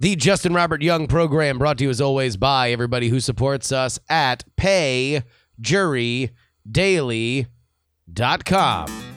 The Justin Robert Young program brought to you as always by everybody who supports us at payjurydaily.com.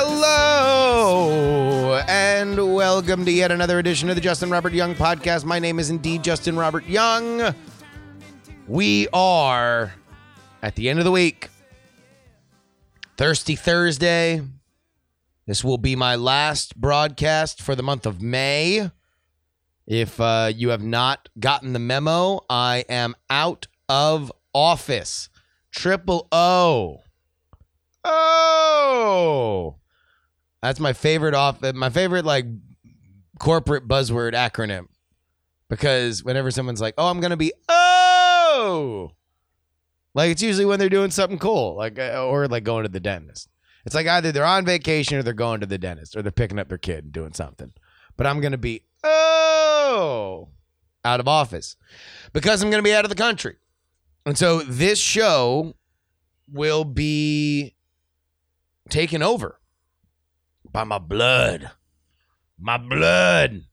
Hello and welcome to yet another edition of the Justin Robert Young podcast. My name is indeed Justin Robert Young. We are at the end of the week. Thirsty Thursday. This will be my last broadcast for the month of May. If uh, you have not gotten the memo, I am out of office. Triple O. Oh. That's my favorite off my favorite like corporate buzzword acronym. Because whenever someone's like, "Oh, I'm going to be oh." Like it's usually when they're doing something cool, like uh, or like going to the dentist. It's like either they're on vacation or they're going to the dentist or they're picking up their kid and doing something. But I'm going to be oh out of office because I'm going to be out of the country. And so this show will be taken over by my blood. My blood.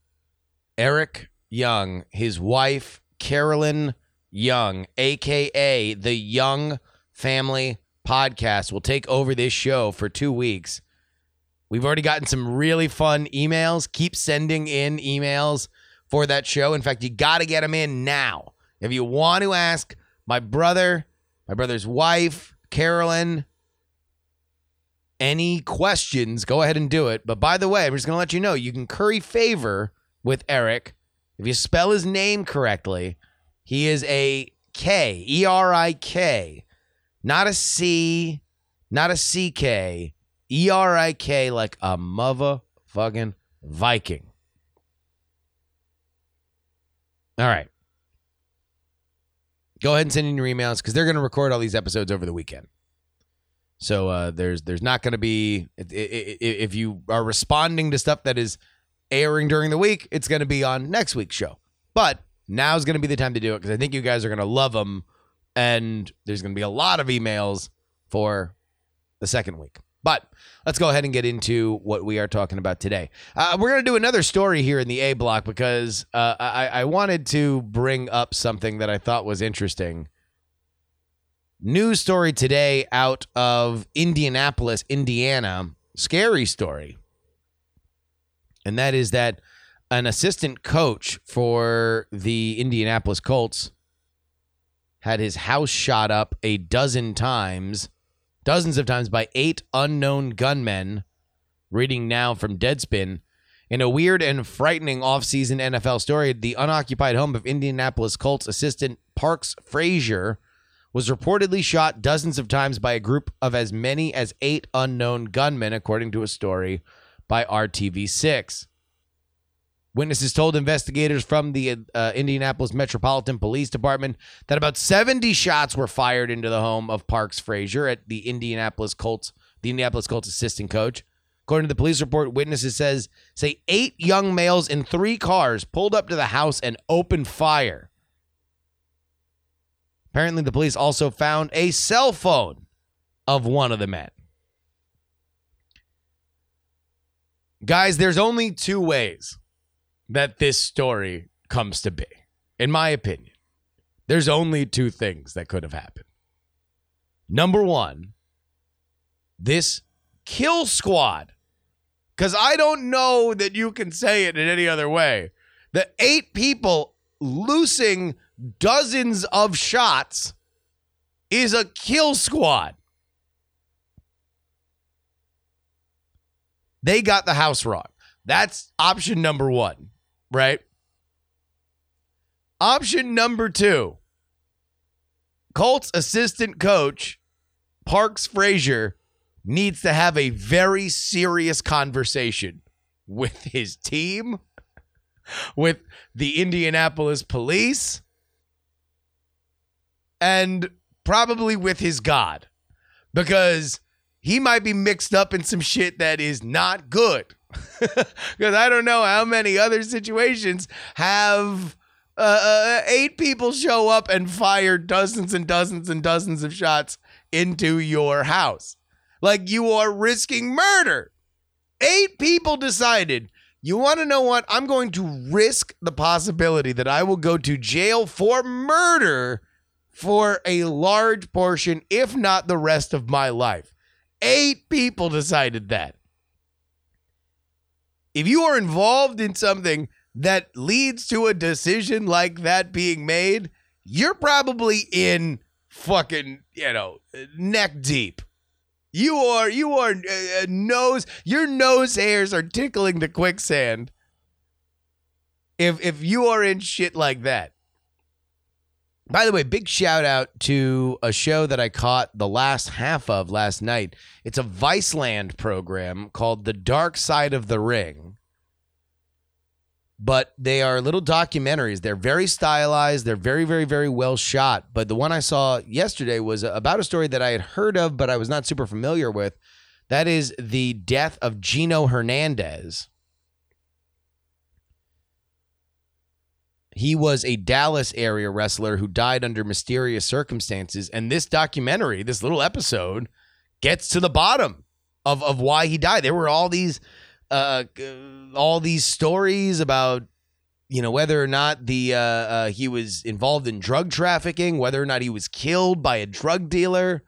Eric Young, his wife, Carolyn Young, aka the Young Family Podcast, will take over this show for two weeks. We've already gotten some really fun emails. Keep sending in emails for that show. In fact, you got to get them in now. If you want to ask my brother, my brother's wife, Carolyn, any questions, go ahead and do it. But by the way, I'm just going to let you know you can curry favor with Eric if you spell his name correctly. He is a K, E R I K, not a C, not a C K, E R I K, like a motherfucking Viking. All right. Go ahead and send in your emails because they're going to record all these episodes over the weekend. So uh, there's there's not going to be if you are responding to stuff that is airing during the week, it's going to be on next week's show. But now is going to be the time to do it because I think you guys are going to love them, and there's going to be a lot of emails for the second week. But let's go ahead and get into what we are talking about today. Uh, we're going to do another story here in the A block because uh, I, I wanted to bring up something that I thought was interesting news story today out of Indianapolis, Indiana. Scary story. And that is that an assistant coach for the Indianapolis Colts had his house shot up a dozen times, dozens of times by eight unknown gunmen. Reading now from Deadspin. In a weird and frightening offseason NFL story, the unoccupied home of Indianapolis Colts assistant Parks Frazier was reportedly shot dozens of times by a group of as many as eight unknown gunmen, according to a story by RTV6. Witnesses told investigators from the uh, Indianapolis Metropolitan Police Department that about 70 shots were fired into the home of Parks Frazier at the Indianapolis Colts, the Indianapolis Colts assistant coach. According to the police report, witnesses says say eight young males in three cars pulled up to the house and opened fire. Apparently, the police also found a cell phone of one of the men. Guys, there's only two ways that this story comes to be, in my opinion. There's only two things that could have happened. Number one, this kill squad, because I don't know that you can say it in any other way. The eight people loosing dozens of shots is a kill squad. They got the house wrong. That's option number one, right? Option number two Colts assistant coach Parks Frazier needs to have a very serious conversation with his team, with the Indianapolis police, and probably with his God because he might be mixed up in some shit that is not good. Because I don't know how many other situations have uh, uh, eight people show up and fire dozens and dozens and dozens of shots into your house. Like you are risking murder. Eight people decided, you want to know what? I'm going to risk the possibility that I will go to jail for murder for a large portion, if not the rest of my life. Eight people decided that. If you are involved in something that leads to a decision like that being made, you're probably in fucking, you know, neck deep. You are, you are uh, uh, nose, your nose hairs are tickling the quicksand. If if you are in shit like that. By the way, big shout out to a show that I caught the last half of last night. It's a Viceland program called The Dark Side of the Ring but they are little documentaries. They're very stylized. They're very, very, very well shot. But the one I saw yesterday was about a story that I had heard of, but I was not super familiar with. That is the death of Gino Hernandez. He was a Dallas area wrestler who died under mysterious circumstances. And this documentary, this little episode, gets to the bottom of, of why he died. There were all these uh, all these stories about you know whether or not the uh, uh, he was involved in drug trafficking, whether or not he was killed by a drug dealer.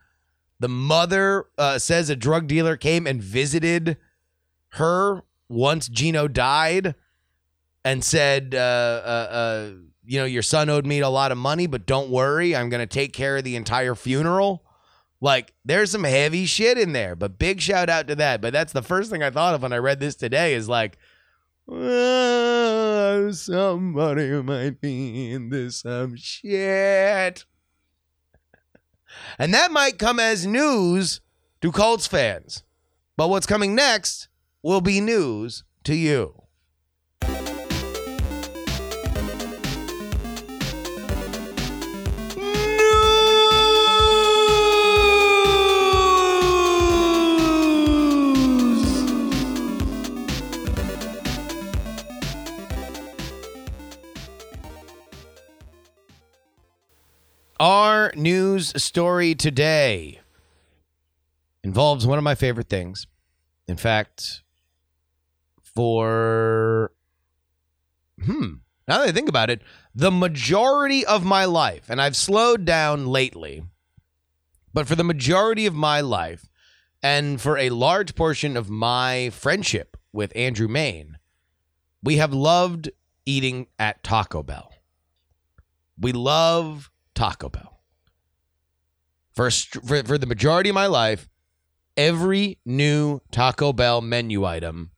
The mother uh, says a drug dealer came and visited her once Gino died, and said, uh, uh, uh, "You know, your son owed me a lot of money, but don't worry, I'm going to take care of the entire funeral." Like there's some heavy shit in there, but big shout out to that. But that's the first thing I thought of when I read this today is like, oh, somebody might be into some shit. And that might come as news to Colts fans. But what's coming next will be news to you. Our news story today involves one of my favorite things. In fact, for hmm, now that I think about it, the majority of my life, and I've slowed down lately, but for the majority of my life, and for a large portion of my friendship with Andrew Mayne, we have loved eating at Taco Bell. We love Taco Bell. For, for, for the majority of my life, every new Taco Bell menu item,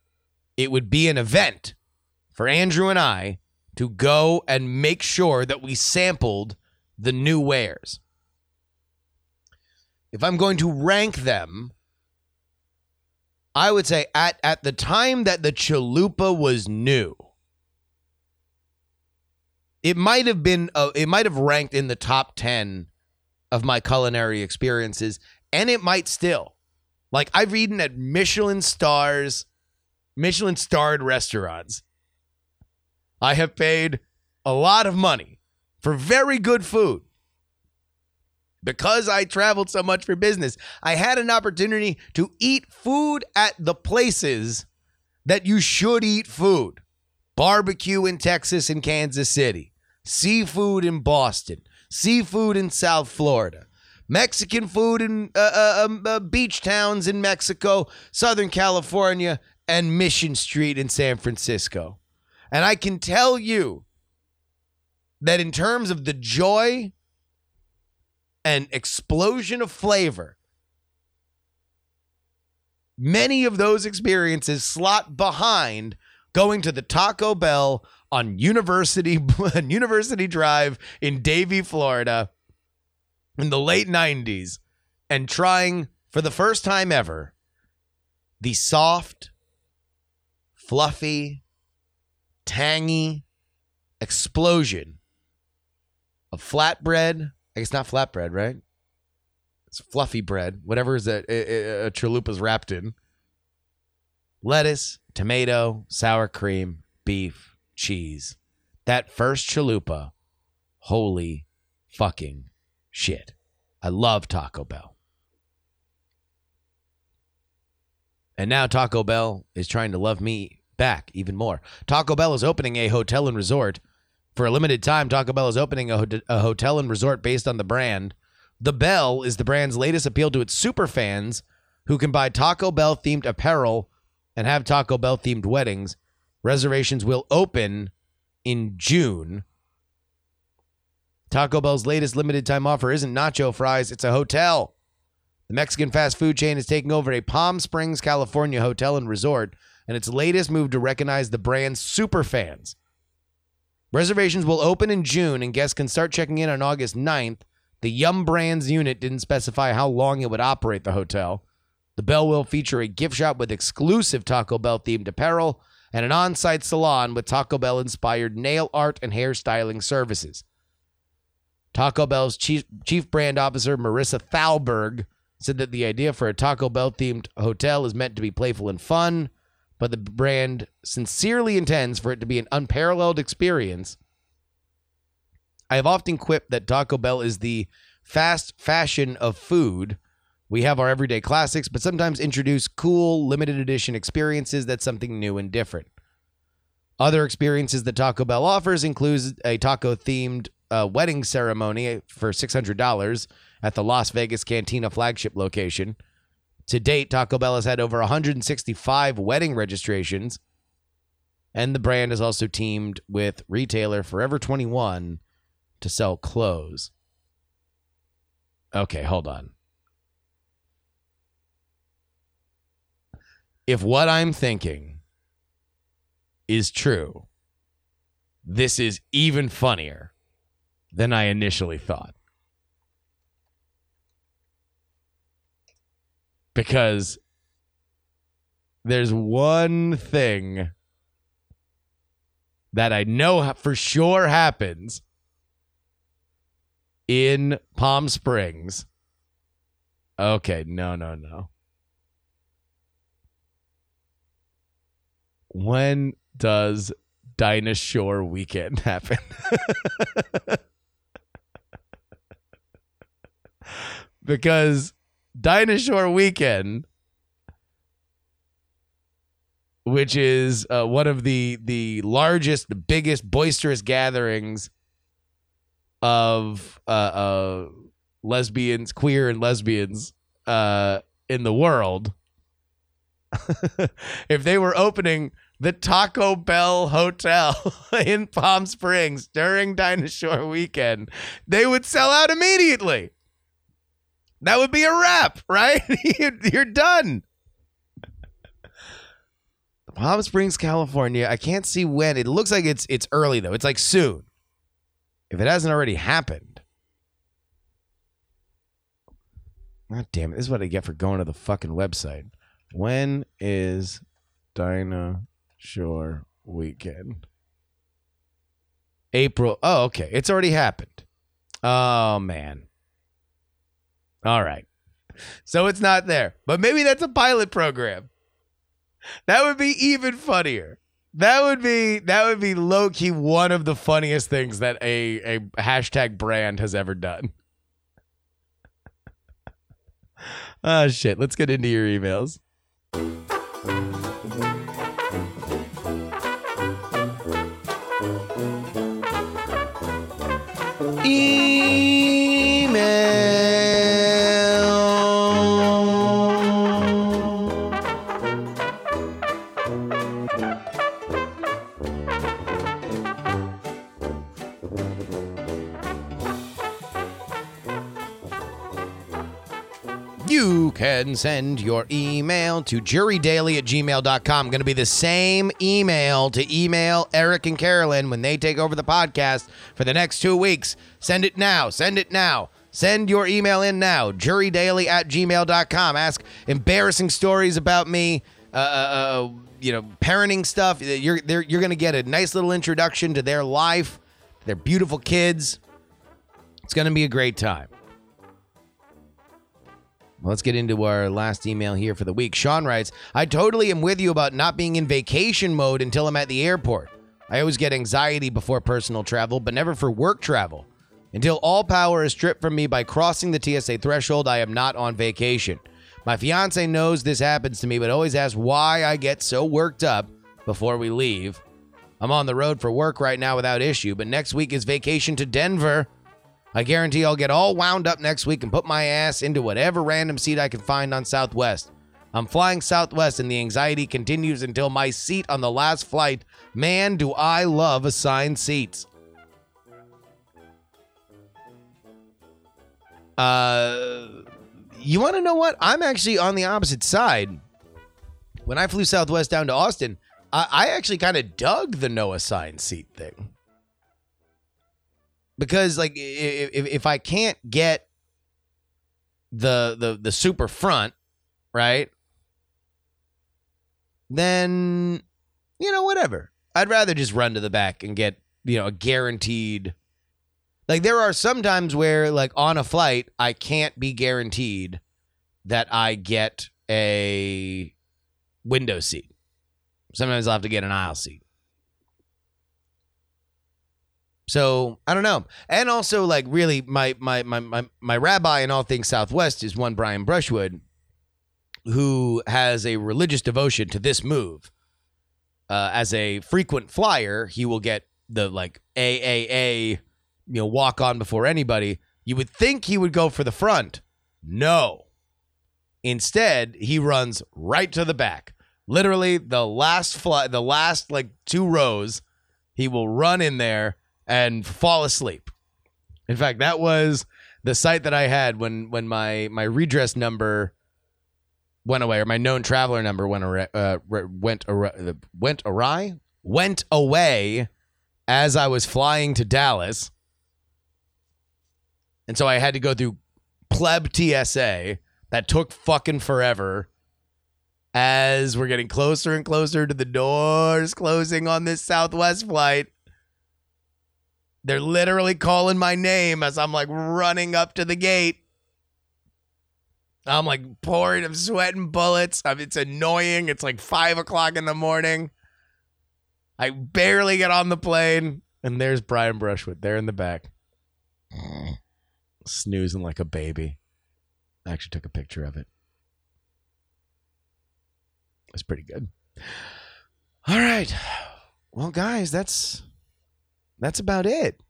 it would be an event for Andrew and I to go and make sure that we sampled the new wares. If I'm going to rank them, I would say at, at the time that the chalupa was new, it might have been uh, it might have ranked in the top 10 of my culinary experiences and it might still. Like i've eaten at michelin stars michelin starred restaurants. I have paid a lot of money for very good food. Because I traveled so much for business, I had an opportunity to eat food at the places that you should eat food barbecue in Texas and Kansas City, seafood in Boston, seafood in South Florida, Mexican food in uh, uh, um, uh, beach towns in Mexico, Southern California, and Mission Street in San Francisco. And I can tell you that in terms of the joy and explosion of flavor, many of those experiences slot behind going to the Taco Bell on University University Drive in Davie, Florida, in the late 90s and trying for the first time ever the soft, fluffy, tangy explosion of flatbread. I guess not flatbread, right? It's fluffy bread, whatever is that a, a, a chalupa's wrapped in. Lettuce, tomato, sour cream, beef, cheese. That first chalupa, holy fucking shit. I love Taco Bell. And now Taco Bell is trying to love me back even more. Taco Bell is opening a hotel and resort. For a limited time, Taco Bell is opening a, ho- a hotel and resort based on the brand. The Bell is the brand's latest appeal to its super fans who can buy Taco Bell themed apparel and have Taco Bell themed weddings. Reservations will open in June. Taco Bell's latest limited time offer isn't nacho fries, it's a hotel. The Mexican fast food chain is taking over a Palm Springs, California hotel and resort, and its latest move to recognize the brand's super fans. Reservations will open in June, and guests can start checking in on August 9th. The Yum Brands unit didn't specify how long it would operate the hotel. The Bell will feature a gift shop with exclusive Taco Bell themed apparel and an on site salon with Taco Bell inspired nail art and hairstyling services. Taco Bell's chief, chief brand officer, Marisa Thalberg, said that the idea for a Taco Bell themed hotel is meant to be playful and fun, but the brand sincerely intends for it to be an unparalleled experience. I have often quipped that Taco Bell is the fast fashion of food. We have our everyday classics, but sometimes introduce cool, limited edition experiences that's something new and different. Other experiences that Taco Bell offers includes a taco themed uh, wedding ceremony for $600 at the Las Vegas Cantina flagship location. To date, Taco Bell has had over 165 wedding registrations, and the brand has also teamed with retailer Forever 21 to sell clothes. Okay, hold on. If what I'm thinking is true, this is even funnier than I initially thought. Because there's one thing that I know for sure happens in Palm Springs. Okay, no, no, no. When does Dinah Shore weekend happen? because Dinah Shore weekend, which is uh, one of the the largest, the biggest, boisterous gatherings of uh, uh, lesbians, queer and lesbians uh, in the world. If they were opening the Taco Bell Hotel in Palm Springs during Dinah Shore weekend, they would sell out immediately. That would be a wrap, right? You're done. Palm Springs, California. I can't see when. It looks like it's it's early though. It's like soon. If it hasn't already happened. God damn it. This is what I get for going to the fucking website. When is Dinah Shore weekend? April. Oh, okay. It's already happened. Oh, man. All right. So it's not there. But maybe that's a pilot program. That would be even funnier. That would be that would be low key one of the funniest things that a a hashtag brand has ever done. oh shit! Let's get into your emails. Email. Can send your email to jurydaily at gmail.com. Going to be the same email to email Eric and Carolyn when they take over the podcast for the next two weeks. Send it now. Send it now. Send your email in now, jurydaily at gmail.com. Ask embarrassing stories about me, uh, uh, uh, you know, parenting stuff. You're, you're going to get a nice little introduction to their life, their beautiful kids. It's going to be a great time. Let's get into our last email here for the week. Sean writes I totally am with you about not being in vacation mode until I'm at the airport. I always get anxiety before personal travel, but never for work travel. Until all power is stripped from me by crossing the TSA threshold, I am not on vacation. My fiance knows this happens to me, but always asks why I get so worked up before we leave. I'm on the road for work right now without issue, but next week is vacation to Denver. I guarantee I'll get all wound up next week and put my ass into whatever random seat I can find on Southwest. I'm flying Southwest and the anxiety continues until my seat on the last flight. Man, do I love assigned seats. Uh, you want to know what? I'm actually on the opposite side. When I flew Southwest down to Austin, I, I actually kind of dug the no assigned seat thing because, like, if if I can't get the the the super front, right? Then you know whatever. I'd rather just run to the back and get you know a guaranteed like there are some times where like on a flight I can't be guaranteed that I get a window seat. Sometimes I'll have to get an aisle seat. So I don't know. And also like really my my my my, my rabbi in all things Southwest is one Brian Brushwood who has a religious devotion to this move. Uh, as a frequent flyer, he will get the like AAA you know, walk on before anybody, you would think he would go for the front. No. Instead, he runs right to the back. Literally the last fly, the last like two rows, he will run in there and fall asleep. In fact, that was the sight that I had when when my my redress number went away or my known traveler number went uh, went went awry went away as I was flying to Dallas and so I had to go through pleb TSA that took fucking forever as we're getting closer and closer to the doors closing on this Southwest flight. They're literally calling my name as I'm like running up to the gate. I'm like pouring, I'm sweating bullets. I mean, it's annoying. It's like five o'clock in the morning. I barely get on the plane, and there's Brian Brushwood there in the back snoozing like a baby. I actually took a picture of it. It's pretty good. All right. Well, guys, that's that's about it.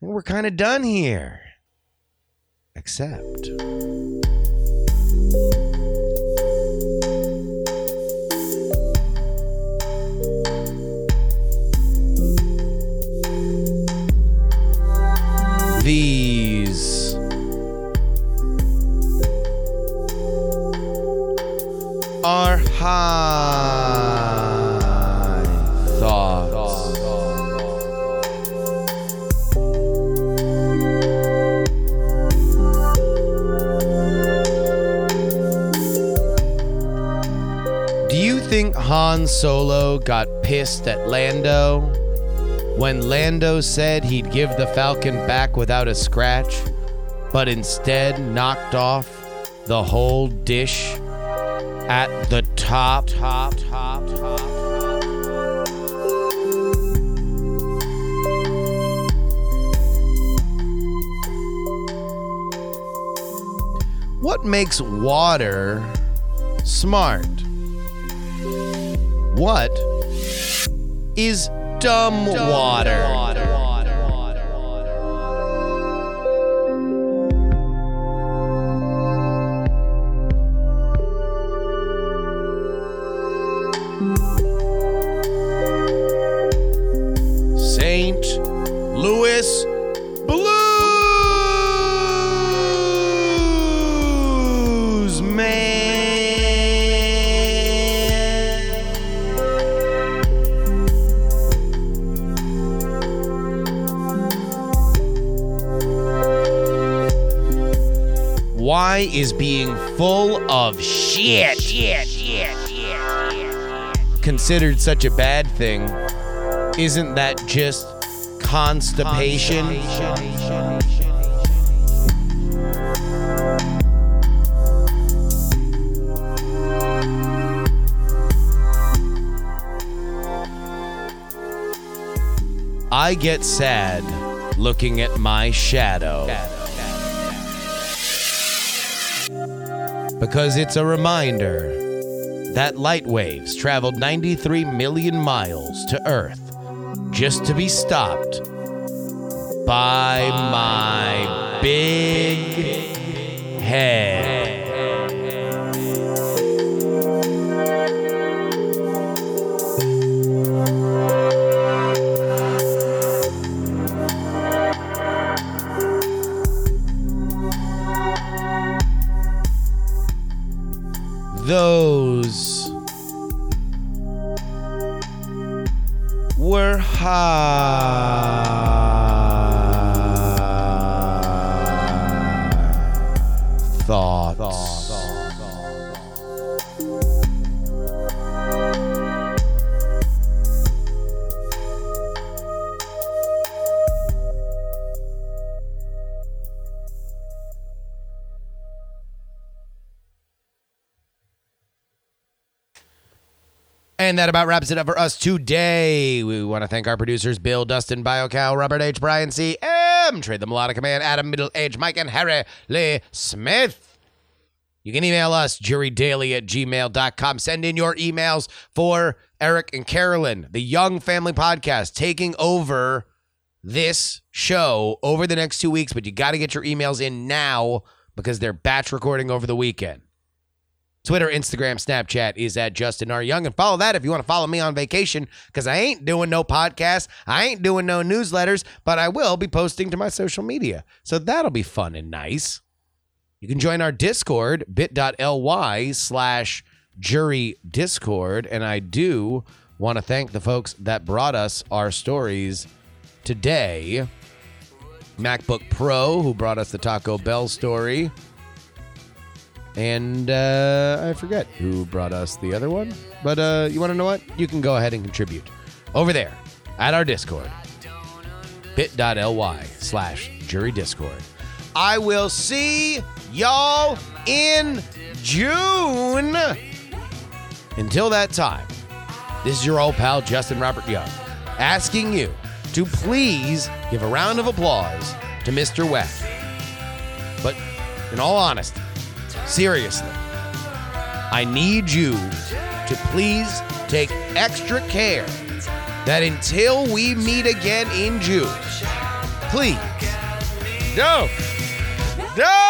we're kind of done here. Except these are high Han Solo got pissed at Lando? when Lando said he'd give the Falcon back without a scratch, but instead knocked off the whole dish at the top, top, top, top. What makes water smart? What is dumb, water. water. Of shit considered such a bad thing? Isn't that just constipation? I get sad looking at my shadow. Because it's a reminder that light waves traveled 93 million miles to Earth just to be stopped by my big head. And that about wraps it up for us today. We want to thank our producers Bill, Dustin, BioCow, Robert H, Brian C, M, Trade the Melodic Man, Adam, Middle Age, Mike, and Harry Lee Smith. You can email us, jurydaily at gmail.com. Send in your emails for Eric and Carolyn, the Young Family Podcast, taking over this show over the next two weeks. But you got to get your emails in now because they're batch recording over the weekend. Twitter, Instagram, Snapchat is at Justin R. Young. And follow that if you want to follow me on vacation because I ain't doing no podcast. I ain't doing no newsletters, but I will be posting to my social media. So that'll be fun and nice. You can join our Discord, bit.ly slash jury discord. And I do want to thank the folks that brought us our stories today. MacBook Pro, who brought us the Taco Bell story. And uh, I forget who brought us the other one. But uh, you want to know what? You can go ahead and contribute over there at our Discord, bit.ly slash jury discord. I will see y'all in June. Until that time, this is your old pal, Justin Robert Young, asking you to please give a round of applause to Mr. Webb. But in all honesty, seriously, I need you to please take extra care that until we meet again in June, please, no, Do